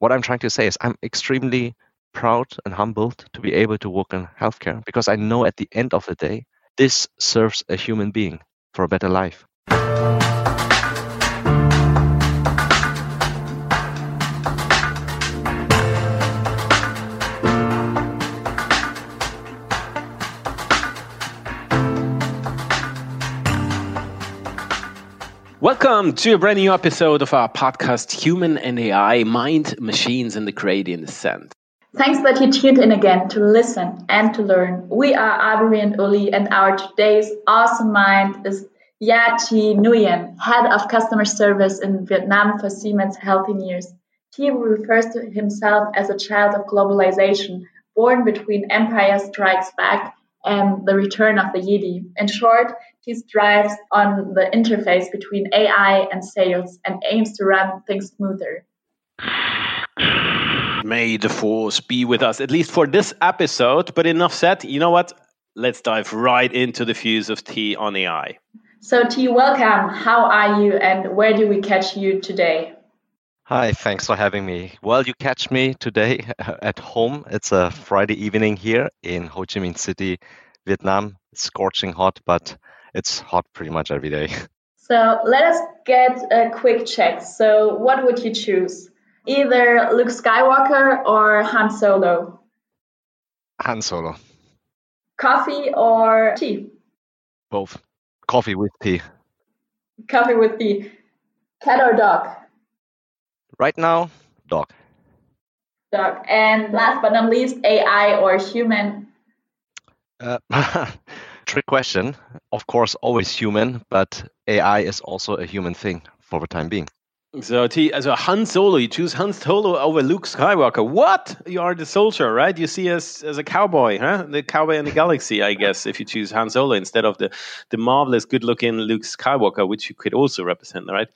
what I'm trying to say is I'm extremely proud and humbled to be able to work in healthcare because I know at the end of the day, this serves a human being for a better life. Welcome to a brand new episode of our podcast, Human and AI Mind, Machines, and the Gradient Descent. Thanks that you tuned in again to listen and to learn. We are Abri and Uli, and our today's awesome mind is Gia Thi Nguyen, Head of Customer Service in Vietnam for Siemens Healthineers. He refers to himself as a child of globalization, born between Empire Strikes Back and the return of the Jedi. In short, he strives on the interface between AI and sales and aims to run things smoother. May the force be with us, at least for this episode. But enough said. You know what? Let's dive right into the views of T on AI. So, T, welcome. How are you and where do we catch you today? Hi, thanks for having me. Well, you catch me today at home. It's a Friday evening here in Ho Chi Minh City, Vietnam. It's scorching hot, but it's hot pretty much every day. So let us get a quick check. So, what would you choose? Either Luke Skywalker or Han Solo? Han Solo. Coffee or tea? Both. Coffee with tea. Coffee with tea. Cat or dog? Right now, dog. Dog. And last but not least, AI or human? Uh, trick question. Of course, always human, but AI is also a human thing for the time being. So, T, so Han Solo, you choose Han Solo over Luke Skywalker. What? You are the soldier, right? You see us as a cowboy, huh? The cowboy in the galaxy, I guess, if you choose Han Solo instead of the, the marvelous, good looking Luke Skywalker, which you could also represent, right?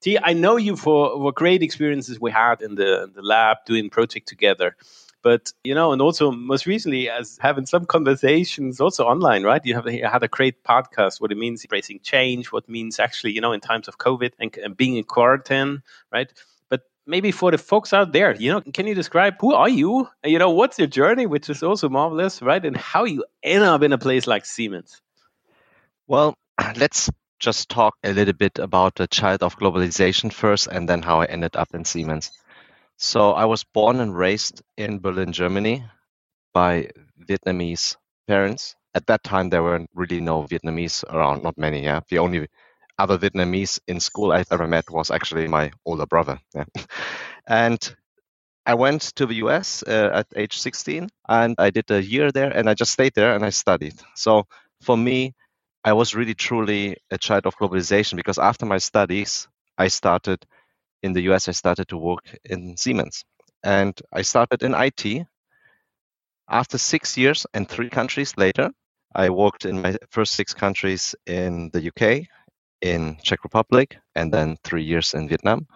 T, I know you for, for great experiences we had in the, the lab doing project together. But you know, and also most recently, as having some conversations also online, right? You have had a great podcast. What it means embracing change. What means actually, you know, in times of COVID and, and being in quarantine, right? But maybe for the folks out there, you know, can you describe who are you? You know, what's your journey, which is also marvelous, right? And how you end up in a place like Siemens. Well, let's just talk a little bit about the child of globalization first, and then how I ended up in Siemens. So I was born and raised in Berlin, Germany, by Vietnamese parents. At that time, there weren't really no Vietnamese around, not many. Yeah, the only other Vietnamese in school I ever met was actually my older brother. Yeah. and I went to the US uh, at age 16 and I did a year there and I just stayed there and I studied. So for me, I was really truly a child of globalization because after my studies, I started in the US, I started to work in Siemens. And I started in IT. After six years and three countries later, I worked in my first six countries in the UK, in Czech Republic, and then three years in Vietnam.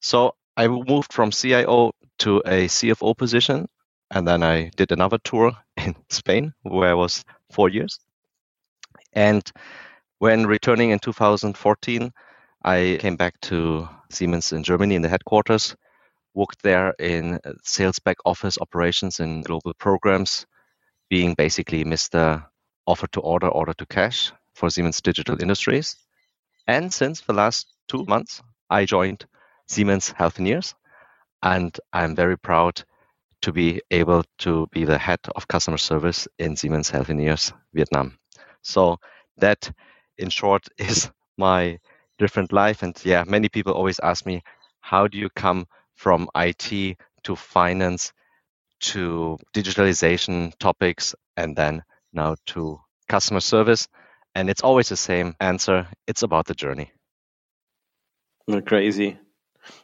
So I moved from CIO to a CFO position, and then I did another tour in Spain, where I was four years. And when returning in 2014, I came back to Siemens in Germany in the headquarters, worked there in uh, sales back office operations and global programs, being basically Mr. Offer to order, order to cash for Siemens Digital Industries. And since the last two months, I joined Siemens Healthineers, and I'm very proud to be able to be the head of customer service in Siemens Healthineers Vietnam. So that, in short, is my different life. And yeah, many people always ask me, how do you come from IT to finance to digitalization topics and then now to customer service? And it's always the same answer. It's about the journey. Crazy.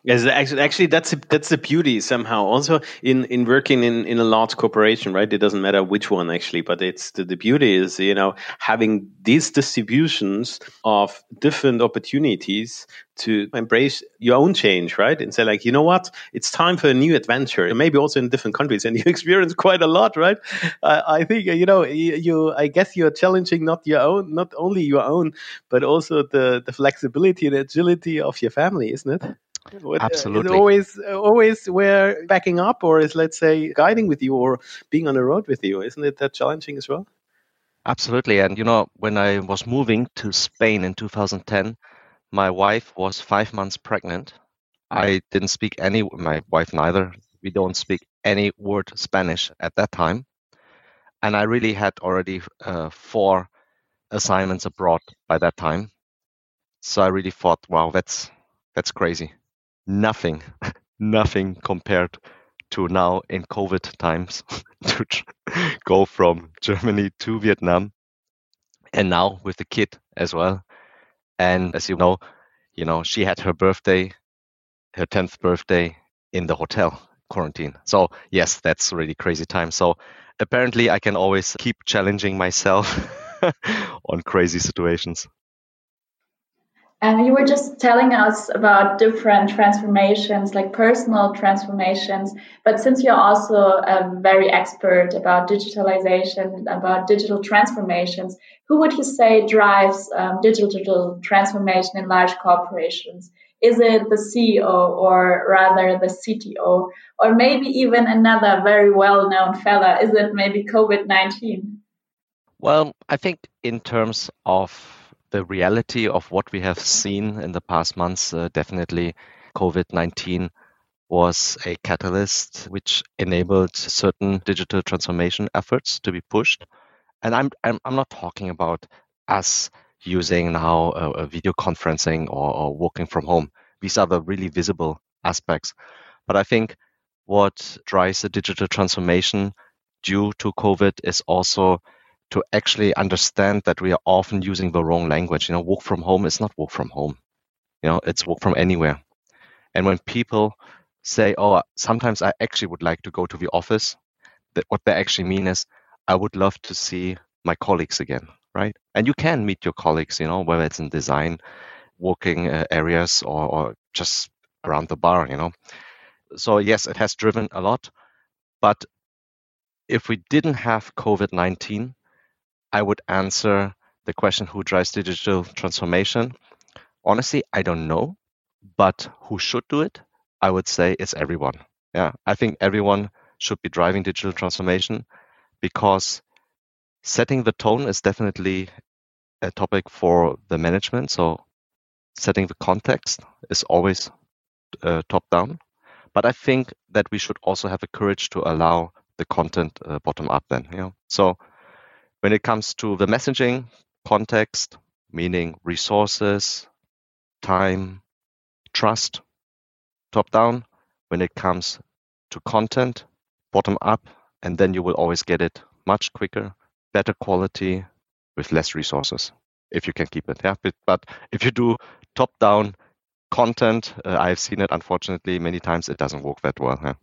Yes, actually, actually, that's a, that's the beauty somehow. Also, in, in working in, in a large corporation, right? It doesn't matter which one actually, but it's the, the beauty is you know having these distributions of different opportunities to embrace your own change, right? And say like, you know what, it's time for a new adventure, and maybe also in different countries. And you experience quite a lot, right? Uh, I think you know you, you. I guess you're challenging not your own, not only your own, but also the the flexibility and agility of your family, isn't it? Absolutely. Uh, always, always we're backing up, or is let's say guiding with you, or being on the road with you. Isn't it that challenging as well? Absolutely. And you know, when I was moving to Spain in 2010, my wife was five months pregnant. I didn't speak any. My wife neither. We don't speak any word Spanish at that time, and I really had already uh, four assignments abroad by that time. So I really thought, wow, that's that's crazy. Nothing, nothing compared to now in COVID times to go from Germany to Vietnam, and now with the kid as well. And as you know, you know she had her birthday, her tenth birthday in the hotel quarantine. So yes, that's really crazy time. So apparently, I can always keep challenging myself on crazy situations. And you were just telling us about different transformations, like personal transformations. But since you're also a very expert about digitalization, about digital transformations, who would you say drives um, digital transformation in large corporations? Is it the CEO or rather the CTO? Or maybe even another very well known fella? Is it maybe COVID 19? Well, I think in terms of the reality of what we have seen in the past months, uh, definitely COVID 19 was a catalyst which enabled certain digital transformation efforts to be pushed. And I'm, I'm, I'm not talking about us using now uh, uh, video conferencing or, or working from home. These are the really visible aspects. But I think what drives the digital transformation due to COVID is also to actually understand that we are often using the wrong language. You know, work from home is not work from home. You know, it's work from anywhere. And when people say, "Oh, sometimes I actually would like to go to the office," that what they actually mean is, "I would love to see my colleagues again." Right? And you can meet your colleagues. You know, whether it's in design, working uh, areas, or, or just around the bar. You know. So yes, it has driven a lot, but if we didn't have COVID 19, I would answer the question who drives digital transformation. Honestly, I don't know, but who should do it? I would say it's everyone. Yeah, I think everyone should be driving digital transformation because setting the tone is definitely a topic for the management. So setting the context is always uh, top down. But I think that we should also have the courage to allow the content uh, bottom up then. You know? So when it comes to the messaging context, meaning resources, time, trust, top down. When it comes to content, bottom up, and then you will always get it much quicker, better quality with less resources if you can keep it. Yeah, but, but if you do top down content, uh, I've seen it unfortunately many times. It doesn't work that well.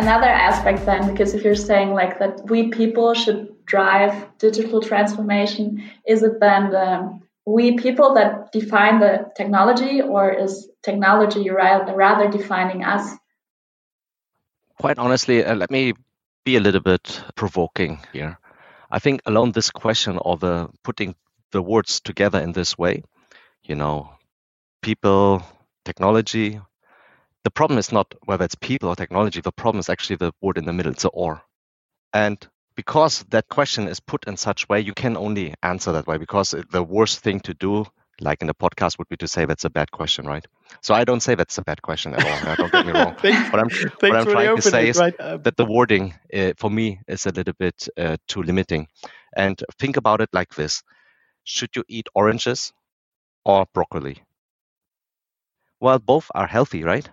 Another aspect then because if you're saying like that we people should drive digital transformation is it then the we people that define the technology or is technology rather defining us? Quite honestly uh, let me be a little bit provoking here. I think alone this question of the putting the words together in this way you know people technology the problem is not whether it's people or technology. The problem is actually the word in the middle. It's or. And because that question is put in such way, you can only answer that way because the worst thing to do, like in the podcast, would be to say that's a bad question, right? So I don't say that's a bad question at all. don't get me wrong. thanks, what I'm, what I'm trying to say is right? um, that the wording uh, for me is a little bit uh, too limiting. And think about it like this Should you eat oranges or broccoli? Well, both are healthy, right?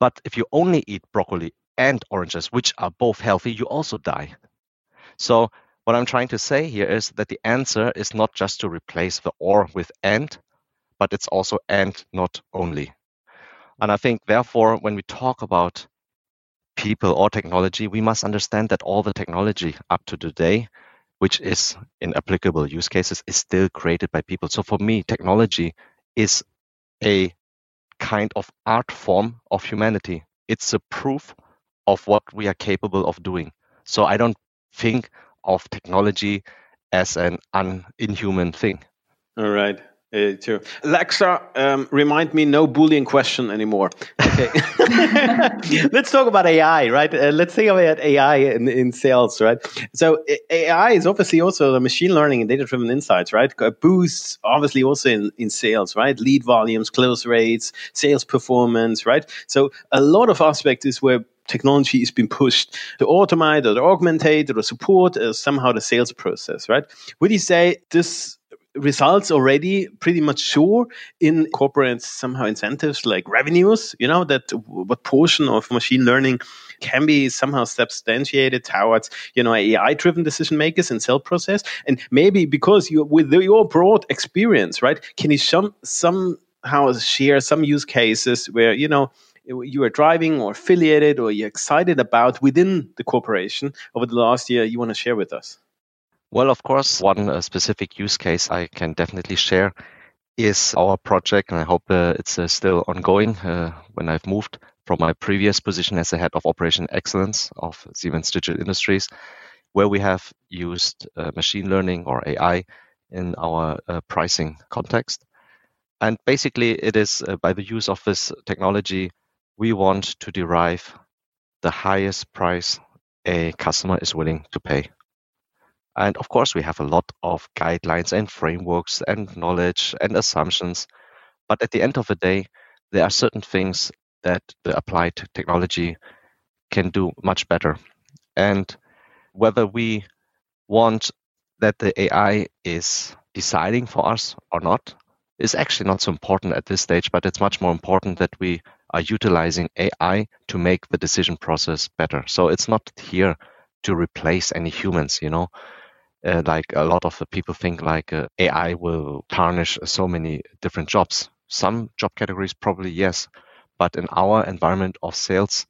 But if you only eat broccoli and oranges, which are both healthy, you also die. So what I'm trying to say here is that the answer is not just to replace the or with and, but it's also and not only. And I think therefore, when we talk about people or technology, we must understand that all the technology up to today, which is in applicable use cases, is still created by people. So for me, technology is a kind of art form of humanity. It's a proof of what we are capable of doing. So I don't think of technology as an un- inhuman thing. All right. Uh, true. Alexa, um, remind me no Boolean question anymore. Okay. let's talk about AI, right? Uh, let's think about AI in, in sales, right? So AI is obviously also the machine learning and data driven insights, right? Boosts obviously also in, in sales, right? Lead volumes, close rates, sales performance, right? So a lot of aspects is where technology is being pushed to automate or to augmentate or to support uh, somehow the sales process, right? Would you say this results already pretty much sure in corporate somehow incentives like revenues you know that what portion of machine learning can be somehow substantiated towards you know ai driven decision makers and sell process. And maybe because you with your broad experience right can you some somehow share some use cases where you know you are driving or affiliated or you're excited about within the corporation over the last year you want to share with us well, of course, one uh, specific use case I can definitely share is our project, and I hope uh, it's uh, still ongoing uh, when I've moved from my previous position as a head of operation excellence of Siemens Digital Industries, where we have used uh, machine learning or AI in our uh, pricing context. And basically, it is by the use of this technology, we want to derive the highest price a customer is willing to pay. And of course, we have a lot of guidelines and frameworks and knowledge and assumptions. But at the end of the day, there are certain things that the applied technology can do much better. And whether we want that the AI is deciding for us or not is actually not so important at this stage, but it's much more important that we are utilizing AI to make the decision process better. So it's not here to replace any humans, you know uh, like a lot of the people think like uh, AI will tarnish so many different jobs. Some job categories probably yes, but in our environment of sales,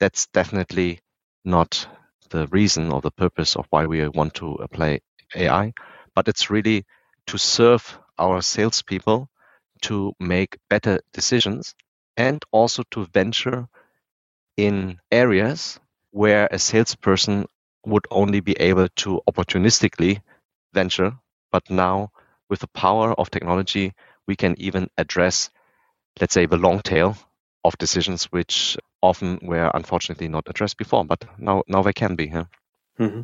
that's definitely not the reason or the purpose of why we want to apply AI. But it's really to serve our salespeople to make better decisions and also to venture in areas where a salesperson would only be able to opportunistically venture. But now, with the power of technology, we can even address, let's say, the long tail of decisions which often were unfortunately not addressed before, but now now they can be. Mm-hmm.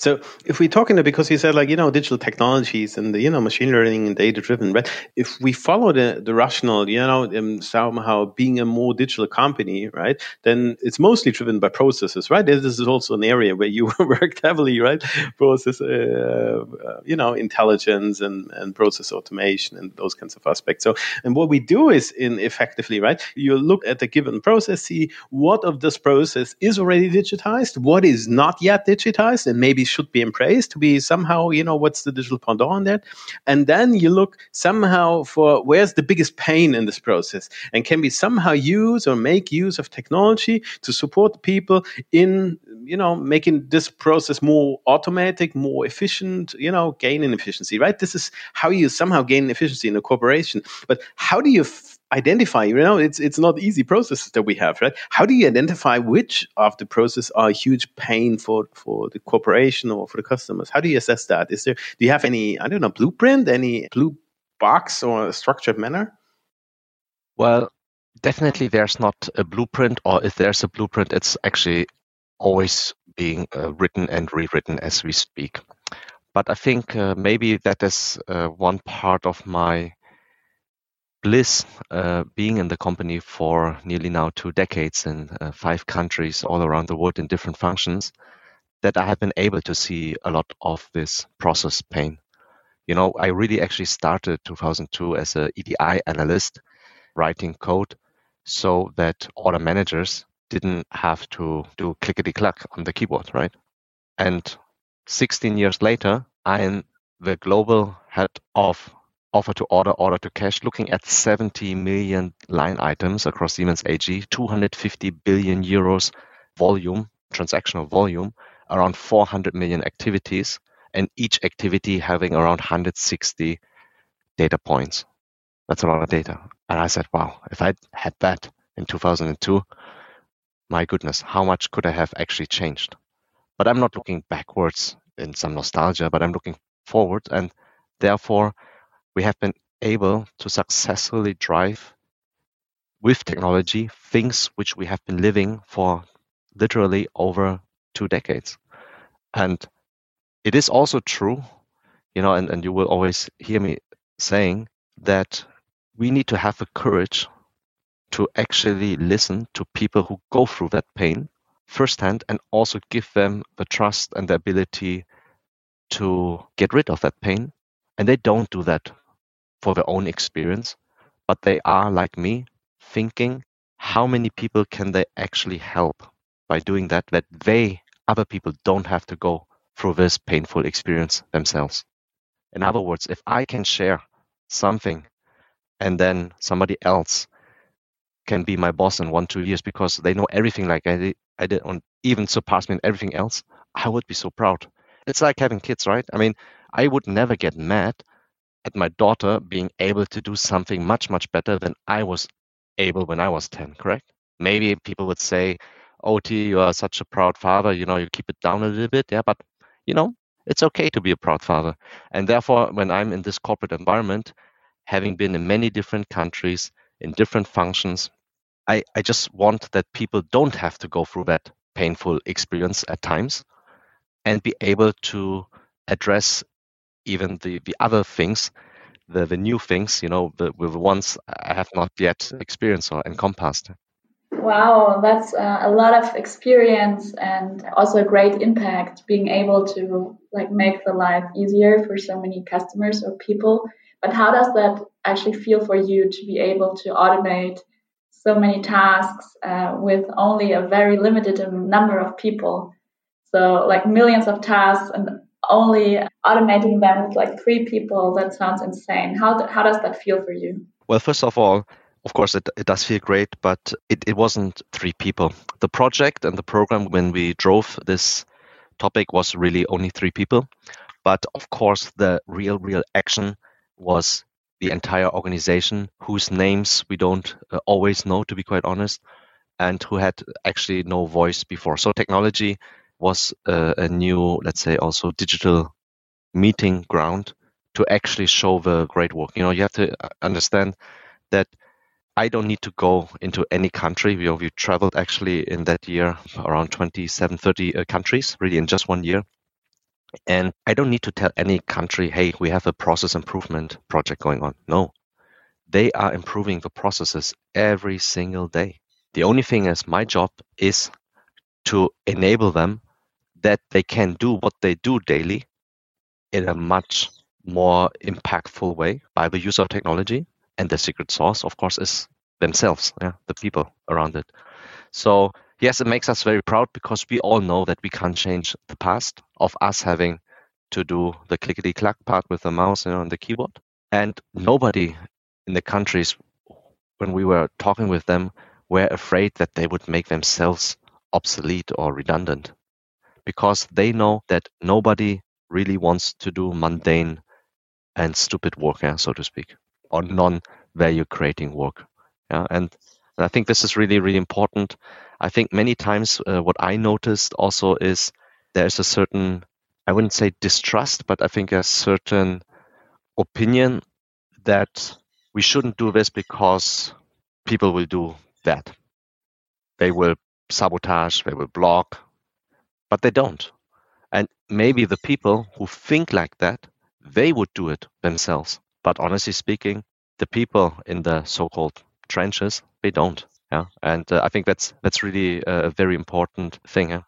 So if we're talking because you said like you know digital technologies and the, you know machine learning and data driven, right? If we follow the the rational, you know, um, somehow being a more digital company, right? Then it's mostly driven by processes, right? This is also an area where you worked heavily, right? Process, uh, uh, you know, intelligence and and process automation and those kinds of aspects. So and what we do is in effectively, right? You look at a given process, see what of this process is already digitized, what is not yet digitized, and maybe should be embraced to be somehow, you know, what's the digital pendant on that? And then you look somehow for where's the biggest pain in this process and can we somehow use or make use of technology to support people in, you know, making this process more automatic, more efficient, you know, gain in efficiency, right? This is how you somehow gain efficiency in a corporation. But how do you identify you know it's it's not easy processes that we have right? How do you identify which of the process are a huge pain for for the corporation or for the customers? How do you assess that? Is there do you have any i don't know blueprint any blue box or a structured manner? Well definitely there's not a blueprint or if there's a blueprint it's actually always being uh, written and rewritten as we speak. But i think uh, maybe that is uh, one part of my bliss uh, being in the company for nearly now two decades in uh, five countries all around the world in different functions that I have been able to see a lot of this process pain. You know, I really actually started 2002 as a EDI analyst writing code so that order managers didn't have to do clickety clack on the keyboard, right? And 16 years later, I'm the global head of offer to order, order to cash, looking at 70 million line items across Siemens AG, 250 billion euros volume, transactional volume, around 400 million activities, and each activity having around 160 data points. That's a lot of data. And I said, wow, if I had that in 2002, my goodness, how much could I have actually changed? But I'm not looking backwards in some nostalgia, but I'm looking forward. And therefore, we have been able to successfully drive with technology things which we have been living for literally over two decades. And it is also true, you know, and, and you will always hear me saying that we need to have the courage to actually listen to people who go through that pain firsthand and also give them the trust and the ability to get rid of that pain. And they don't do that for their own experience, but they are like me thinking how many people can they actually help by doing that, that they, other people, don't have to go through this painful experience themselves. In other words, if I can share something and then somebody else can be my boss in one, two years because they know everything like I did, I did and even surpass me in everything else, I would be so proud. It's like having kids, right? I mean, I would never get mad at my daughter being able to do something much, much better than I was able when I was 10, correct? Maybe people would say, oh, OT, you are such a proud father, you know, you keep it down a little bit. Yeah, but, you know, it's okay to be a proud father. And therefore, when I'm in this corporate environment, having been in many different countries, in different functions, I, I just want that people don't have to go through that painful experience at times and be able to address even the, the other things, the, the new things, you know, the, the ones I have not yet experienced or encompassed. Wow, that's uh, a lot of experience and also a great impact being able to like make the life easier for so many customers or people. But how does that actually feel for you to be able to automate so many tasks uh, with only a very limited number of people? So like millions of tasks and only automating them with like three people, that sounds insane. How, how does that feel for you? Well, first of all, of course, it, it does feel great, but it, it wasn't three people. The project and the program, when we drove this topic, was really only three people. But of course, the real, real action was the entire organization, whose names we don't uh, always know, to be quite honest, and who had actually no voice before. So technology was uh, a new, let's say, also digital meeting ground to actually show the great work. You know, you have to uh, understand that I don't need to go into any country. We, we traveled actually in that year around 27, 30 uh, countries, really in just one year. And I don't need to tell any country, hey, we have a process improvement project going on. No, they are improving the processes every single day. The only thing is, my job is to enable them that they can do what they do daily in a much more impactful way by the use of technology and the secret sauce, of course, is themselves, yeah, the people around it. So yes, it makes us very proud because we all know that we can't change the past of us having to do the clickety clack part with the mouse you know, and the keyboard. And nobody in the countries when we were talking with them were afraid that they would make themselves obsolete or redundant because they know that nobody really wants to do mundane and stupid work, yeah, so to speak or non-value creating work. Yeah, and, and I think this is really really important. I think many times uh, what I noticed also is there's a certain I wouldn't say distrust, but I think a certain opinion that we shouldn't do this because people will do that. They will sabotage, they will block, but they don't. And maybe the people who think like that, they would do it themselves. But honestly speaking, the people in the so-called trenches, they don't. Yeah, and uh, I think that's that's really a very important thing. Yeah?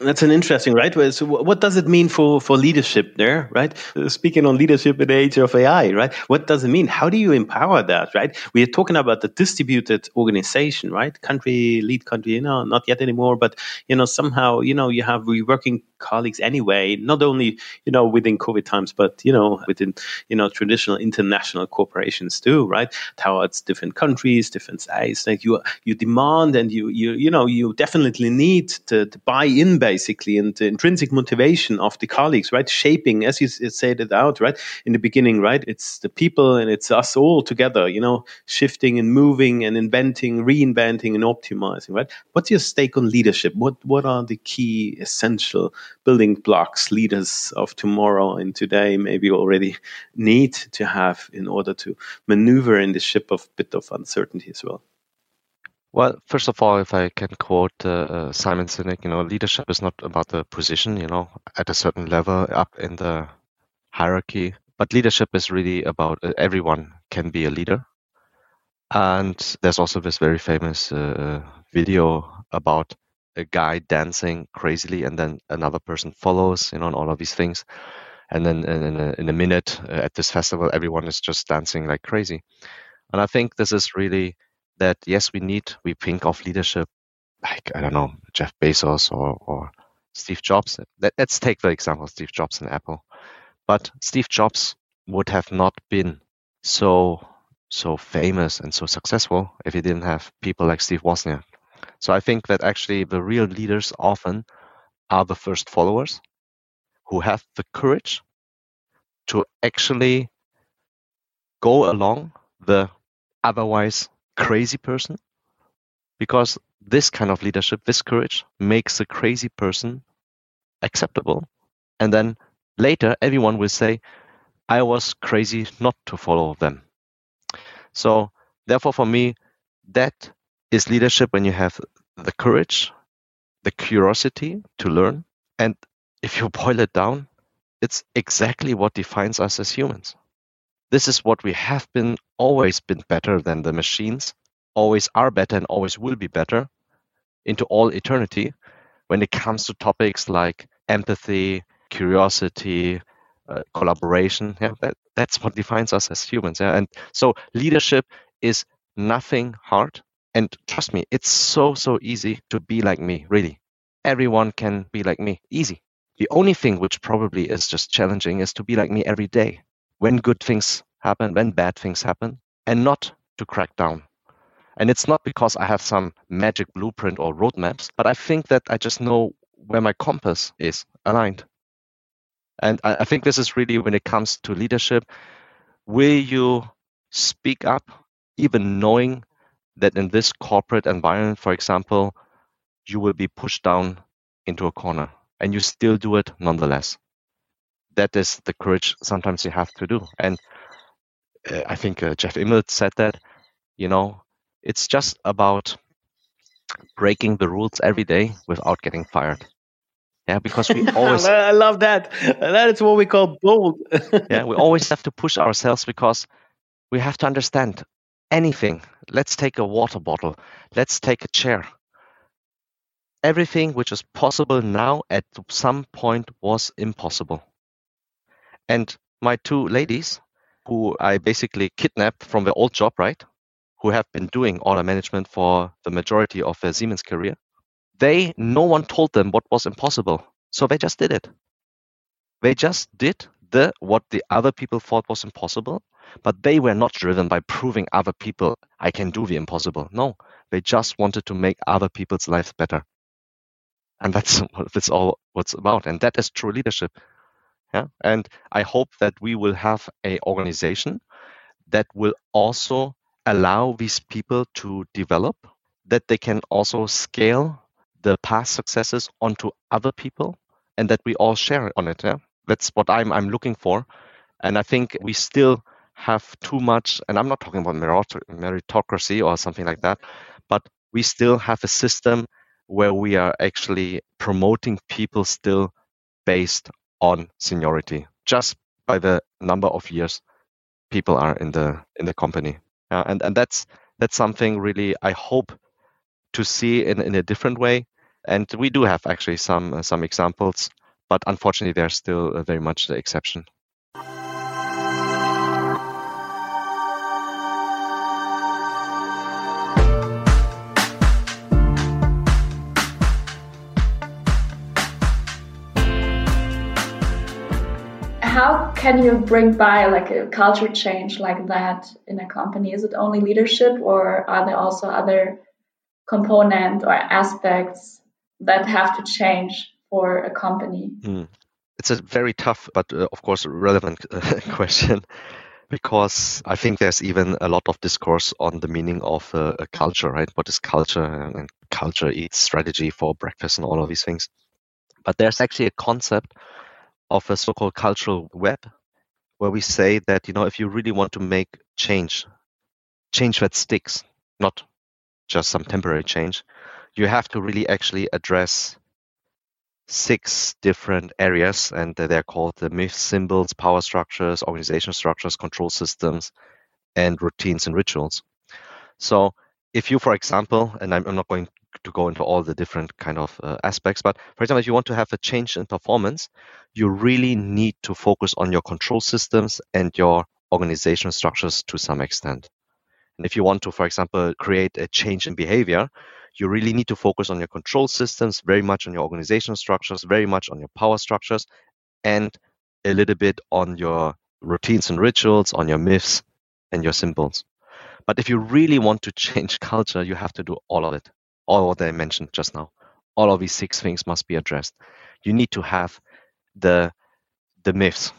That's an interesting, right? So, what does it mean for for leadership there, right? Uh, speaking on leadership in the age of AI, right? What does it mean? How do you empower that, right? We are talking about the distributed organization, right? Country lead country, you know, not yet anymore, but you know, somehow, you know, you have working colleagues anyway, not only you know within COVID times, but you know within you know traditional international corporations too, right? Towards different countries, different size. Like you you demand and you you you know you definitely need to, to buy in basically and the intrinsic motivation of the colleagues, right? Shaping, as you said it out, right? In the beginning, right? It's the people and it's us all together, you know, shifting and moving and inventing, reinventing and optimizing, right? What's your stake on leadership? What, what are the key essential building blocks leaders of tomorrow and today maybe already need to have in order to maneuver in the ship of bit of uncertainty as well? Well, first of all, if I can quote uh, uh, Simon Sinek, you know, leadership is not about the position, you know, at a certain level up in the hierarchy, but leadership is really about uh, everyone can be a leader. And there's also this very famous uh, video about a guy dancing crazily and then another person follows, you know, and all of these things. And then in a, in a minute uh, at this festival, everyone is just dancing like crazy. And I think this is really that yes, we need, we think of leadership like, I don't know, Jeff Bezos or, or Steve Jobs. Let, us take the example Steve Jobs and Apple. But Steve Jobs would have not been so so famous and so successful if he didn't have people like Steve Wozniak. So I think that actually the real leaders often are the first followers who have the courage to actually go along the otherwise crazy person because this kind of leadership, this courage makes a crazy person acceptable. And then later, everyone will say, I was crazy not to follow them. So, therefore, for me, that is leadership when you have the courage, the curiosity to learn. And if you boil it down, it's exactly what defines us as humans. This is what we have been always been better than the machines, always are better and always will be better into all eternity when it comes to topics like empathy, curiosity, uh, collaboration. Yeah, that, that's what defines us as humans. Yeah, and so leadership is nothing hard. And trust me, it's so so easy to be like me. Really, everyone can be like me. Easy. The only thing which probably is just challenging is to be like me every day. When good things happen, when bad things happen, and not to crack down. And it's not because I have some magic blueprint or roadmaps, but I think that I just know where my compass is aligned. And I, I think this is really when it comes to leadership. Will you speak up, even knowing that in this corporate environment, for example, you will be pushed down into a corner and you still do it nonetheless? That is the courage sometimes you have to do. And I think uh, Jeff Immelt said that, you know, it's just about breaking the rules every day without getting fired. Yeah, because we always. I love that. That is what we call bold. yeah, we always have to push ourselves because we have to understand anything. Let's take a water bottle. Let's take a chair. Everything which is possible now at some point was impossible. And my two ladies, who I basically kidnapped from their old job, right? Who have been doing order management for the majority of their Siemens career, they no one told them what was impossible. So they just did it. They just did the what the other people thought was impossible but they were not driven by proving other people i can do the impossible. No they just wanted to make other people's lives better. And that's what that's all what's about. And that is true leadership yeah and i hope that we will have a organization that will also allow these people to develop that they can also scale the past successes onto other people and that we all share on it. Yeah? That's what I'm I'm looking for. And I think we still have too much, and I'm not talking about meritocracy or something like that, but we still have a system where we are actually promoting people still based on seniority, just by the number of years people are in the in the company. Uh, and and that's that's something really I hope to see in, in a different way and we do have actually some uh, some examples, but unfortunately, they're still uh, very much the exception. How can you bring by like a culture change like that in a company? Is it only leadership, or are there also other component or aspects that have to change for a company? Mm. It's a very tough, but uh, of course relevant uh, question because I think there's even a lot of discourse on the meaning of uh, a culture, right? What is culture? And culture eats strategy for breakfast and all of these things. But there's actually a concept of a so-called cultural web where we say that, you know, if you really want to make change, change that sticks, not just some temporary change, you have to really actually address six different areas, and they're called the myths, symbols, power structures, organization structures, control systems, and routines and rituals. So, if you, for example, and I'm, I'm not going to go into all the different kind of uh, aspects, but for example, if you want to have a change in performance, you really need to focus on your control systems and your organizational structures to some extent. And if you want to, for example, create a change in behavior, you really need to focus on your control systems, very much on your organizational structures, very much on your power structures, and a little bit on your routines and rituals, on your myths and your symbols. But if you really want to change culture, you have to do all of it, all what I mentioned just now. All of these six things must be addressed. You need to have the the myths,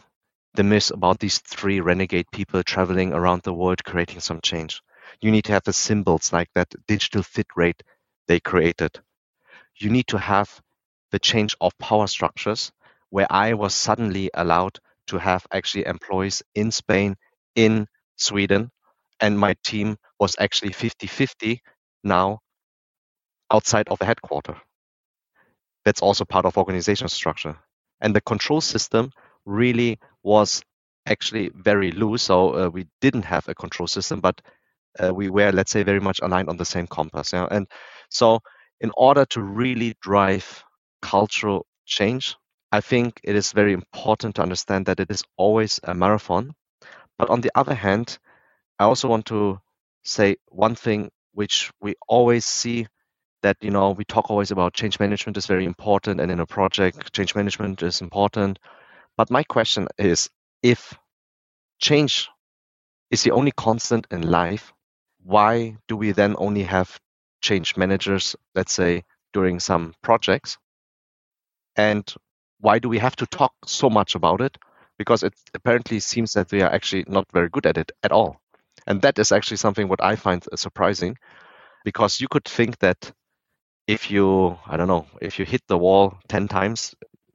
the myths about these three renegade people traveling around the world creating some change. You need to have the symbols like that digital fit rate they created. You need to have the change of power structures where I was suddenly allowed to have actually employees in Spain, in Sweden, and my team was actually 50 50 now outside of the headquarter. That's also part of organizational structure. And the control system really was actually very loose. So uh, we didn't have a control system, but uh, we were, let's say, very much aligned on the same compass. Yeah? And so, in order to really drive cultural change, I think it is very important to understand that it is always a marathon. But on the other hand, I also want to say one thing which we always see that you know we talk always about change management is very important and in a project change management is important but my question is if change is the only constant in life why do we then only have change managers, let's say, during some projects? And why do we have to talk so much about it? Because it apparently seems that we are actually not very good at it at all. And that is actually something what I find surprising because you could think that if you, I don't know, if you hit the wall 10 times,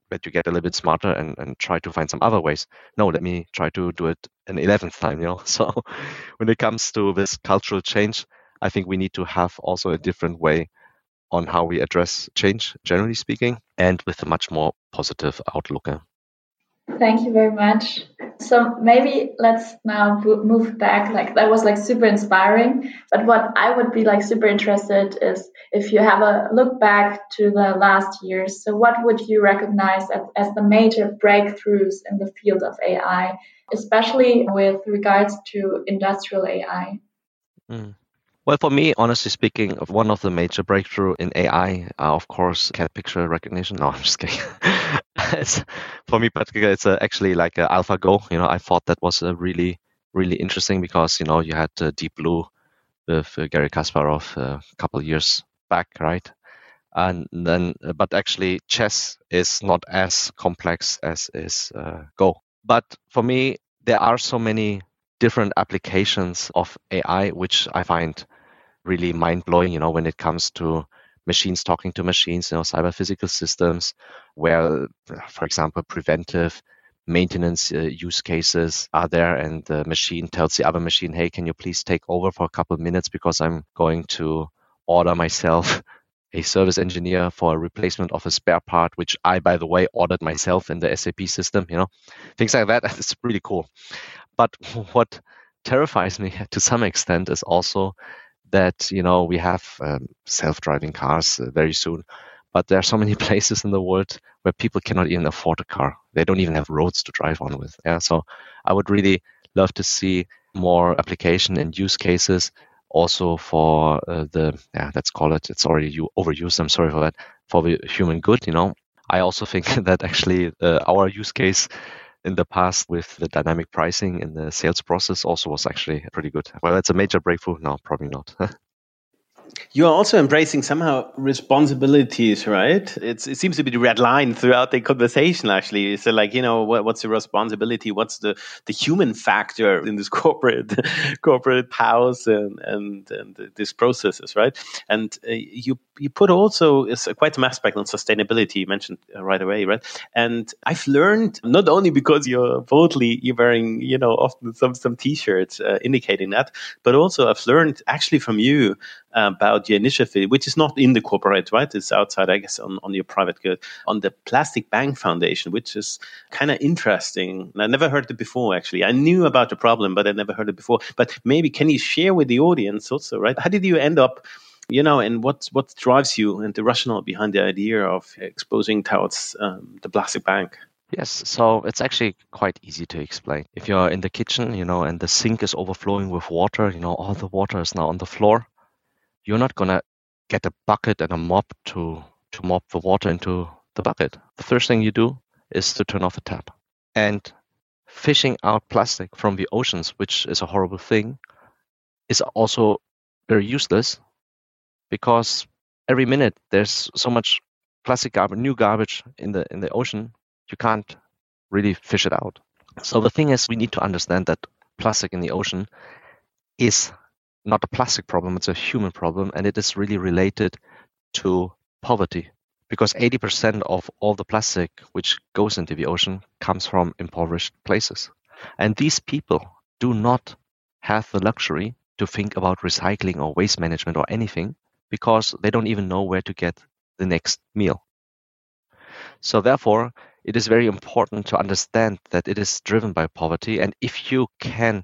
but you get a little bit smarter and, and try to find some other ways. No, let me try to do it an 11th time, you know? So when it comes to this cultural change, I think we need to have also a different way on how we address change, generally speaking, and with a much more positive outlook. Eh? Thank you very much. So maybe let's now move back. Like that was like super inspiring. But what I would be like super interested is if you have a look back to the last years. So what would you recognize as, as the major breakthroughs in the field of AI, especially with regards to industrial AI? Mm. Well, for me, honestly speaking, one of the major breakthrough in AI, are, of course, cat picture recognition. No, I'm just kidding. for me, particularly, it's uh, actually like uh, AlphaGo. You know, I thought that was a really, really interesting because you know you had uh, Deep Blue with uh, Garry Kasparov uh, a couple years back, right? And then, uh, but actually, chess is not as complex as is Go. But for me, there are so many different applications of AI, which I find really mind blowing, you know, when it comes to machines talking to machines, you know, cyber physical systems, where, for example, preventive maintenance uh, use cases are there and the machine tells the other machine, hey, can you please take over for a couple of minutes because I'm going to order myself a service engineer for a replacement of a spare part, which I, by the way, ordered myself in the SAP system, you know, things like that. It's really cool. But what terrifies me to some extent is also that you know we have um, self-driving cars uh, very soon, but there are so many places in the world where people cannot even afford a car. They don't even have roads to drive on with. Yeah, so I would really love to see more application and use cases also for uh, the yeah let's call it it's already you overused i'm sorry for that for the human good you know i also think that actually uh, our use case in the past with the dynamic pricing in the sales process also was actually pretty good. Well, it's a major breakthrough. No, probably not. you are also embracing somehow responsibilities, right? It's, it seems to be the red line throughout the conversation, actually. So, like, you know, what, what's the responsibility? What's the, the human factor in this corporate corporate house and and and these processes, right? And uh, you you put also quite some aspect on sustainability. You mentioned uh, right away, right? And I've learned not only because you're boldly you're wearing, you know, often some some t-shirts uh, indicating that, but also I've learned actually from you about your initiative, which is not in the corporate, right? It's outside, I guess, on, on your private good, on the Plastic Bank Foundation, which is kind of interesting. I never heard it before, actually. I knew about the problem, but I never heard it before. But maybe can you share with the audience also, right? How did you end up? You know, and what what drives you and the rationale behind the idea of exposing towards um, the plastic bank? Yes, so it's actually quite easy to explain. If you're in the kitchen, you know, and the sink is overflowing with water, you know, all the water is now on the floor you're not gonna get a bucket and a mop to to mop the water into the bucket. The first thing you do is to turn off the tap. And fishing out plastic from the oceans, which is a horrible thing, is also very useless because every minute there's so much plastic garbage, new garbage in the in the ocean, you can't really fish it out. So the thing is, we need to understand that plastic in the ocean is not a plastic problem, it's a human problem, and it is really related to poverty. Because 80% of all the plastic which goes into the ocean comes from impoverished places. And these people do not have the luxury to think about recycling or waste management or anything because they don't even know where to get the next meal. So, therefore, it is very important to understand that it is driven by poverty. And if you can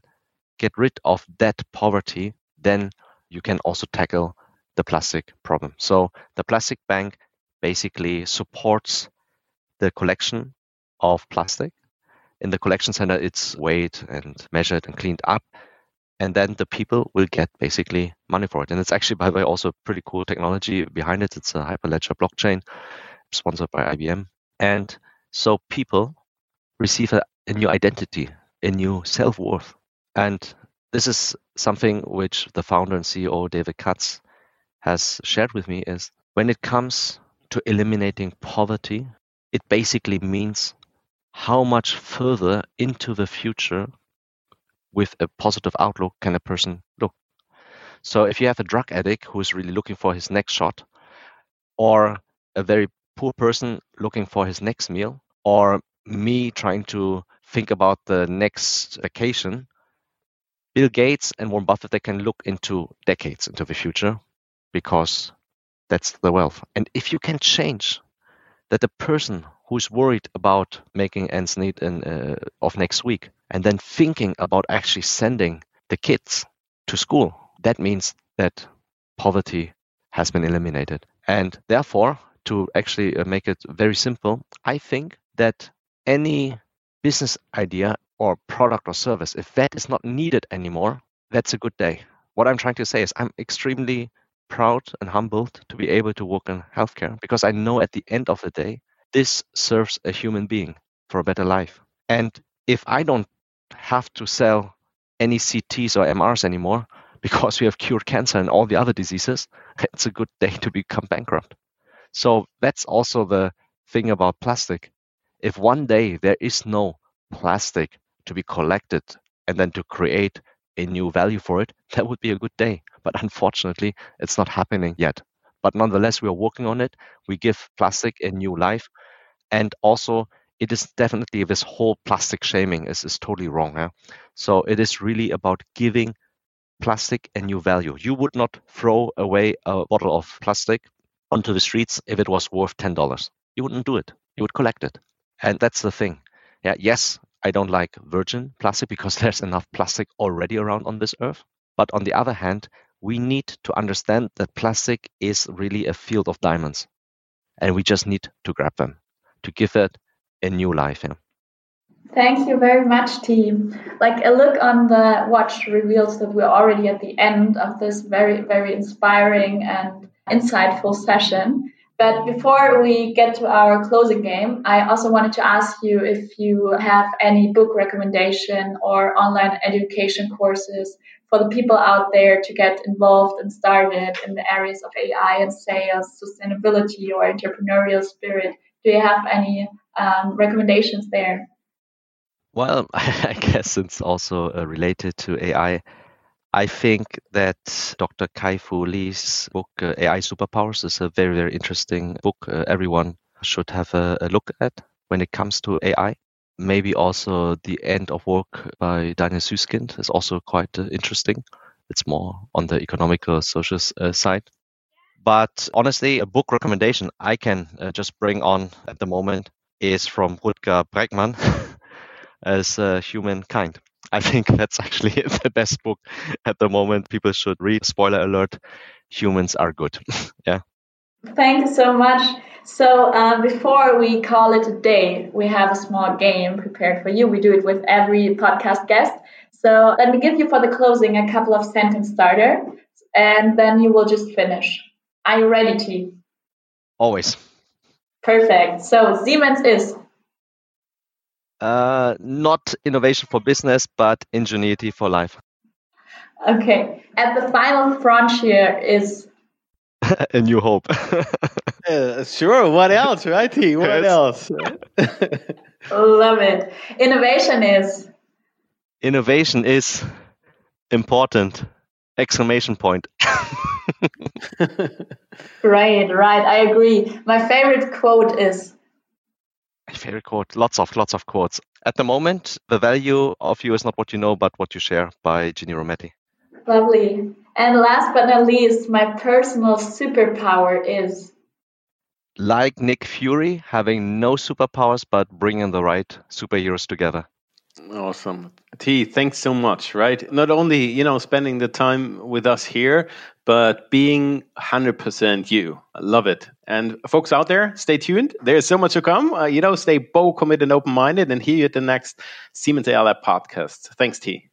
get rid of that poverty, then you can also tackle the plastic problem. So the plastic bank basically supports the collection of plastic. In the collection center, it's weighed and measured and cleaned up. And then the people will get basically money for it. And it's actually, by the way, also pretty cool technology behind it. It's a Hyperledger blockchain sponsored by IBM. And so people receive a, a new identity, a new self worth. And this is something which the founder and CEO David Katz has shared with me is when it comes to eliminating poverty, it basically means how much further into the future with a positive outlook can a person look. So if you have a drug addict who is really looking for his next shot, or a very poor person looking for his next meal, or me trying to think about the next vacation, Bill Gates and Warren Buffett, they can look into decades into the future because that's the wealth. And if you can change that the person who's worried about making ends meet in, uh, of next week and then thinking about actually sending the kids to school, that means that poverty has been eliminated. And therefore, to actually uh, make it very simple, I think that any business idea or product or service, if that is not needed anymore, that's a good day. What I'm trying to say is I'm extremely proud and humbled to be able to work in healthcare because I know at the end of the day, this serves a human being for a better life. And if I don't have to sell any CTs or MRs anymore because we have cured cancer and all the other diseases, it's a good day to become bankrupt. So that's also the thing about plastic. If one day there is no plastic to be collected and then to create a new value for it, that would be a good day. But unfortunately, it's not happening yet. But nonetheless, we are working on it. We give plastic a new life. And also, it is definitely this whole plastic shaming is, is totally wrong. So it is really about giving plastic a new value. You would not throw away a bottle of plastic onto the streets if it was worth $10. You wouldn't do it. You would collect it. And that's the thing. Yeah, yes, I don't like virgin plastic because there's enough plastic already around on this earth. But on the other hand, we need to understand that plastic is really a field of diamonds. And we just need to grab them to give it a new life. Yeah. Thank you very much, team. Like a look on the watch reveals that we're already at the end of this very, very inspiring and insightful session. But before we get to our closing game, I also wanted to ask you if you have any book recommendation or online education courses for the people out there to get involved and started in the areas of AI and sales, sustainability, or entrepreneurial spirit? Do you have any um, recommendations there? Well, I guess it's also uh, related to AI. I think that Dr. Kai-Fu Lee's book, uh, AI Superpowers, is a very, very interesting book. Uh, everyone should have a, a, look at when it comes to AI. Maybe also The End of Work by Daniel Susskind is also quite uh, interesting. It's more on the economical, social uh, side. But honestly, a book recommendation I can uh, just bring on at the moment is from Rutger Bregman as uh, Humankind. I think that's actually the best book at the moment. People should read. Spoiler alert: humans are good. yeah. Thank you so much. So uh, before we call it a day, we have a small game prepared for you. We do it with every podcast guest. So let me give you for the closing a couple of sentence starter, and then you will just finish. Are you ready, Thi? Always. Perfect. So Siemens is uh, not innovation for business, but ingenuity for life. Okay. At the final frontier is a new hope. uh, sure. What else, right? What yes. else? Love it. Innovation is. Innovation is important. Exclamation point. right, right. I agree. My favorite quote is my favorite quote. Lots of lots of quotes. At the moment, the value of you is not what you know, but what you share. By Ginny Rometty. Lovely. And last but not least, my personal superpower is like Nick Fury, having no superpowers but bringing the right superheroes together. Awesome. Thi, thanks so much, right? Not only, you know, spending the time with us here, but being 100% you. I love it. And folks out there, stay tuned. There's so much to come. Uh, you know, stay bold, committed, and open minded, and hear you at the next Siemens AI Lab podcast. Thanks, Thi.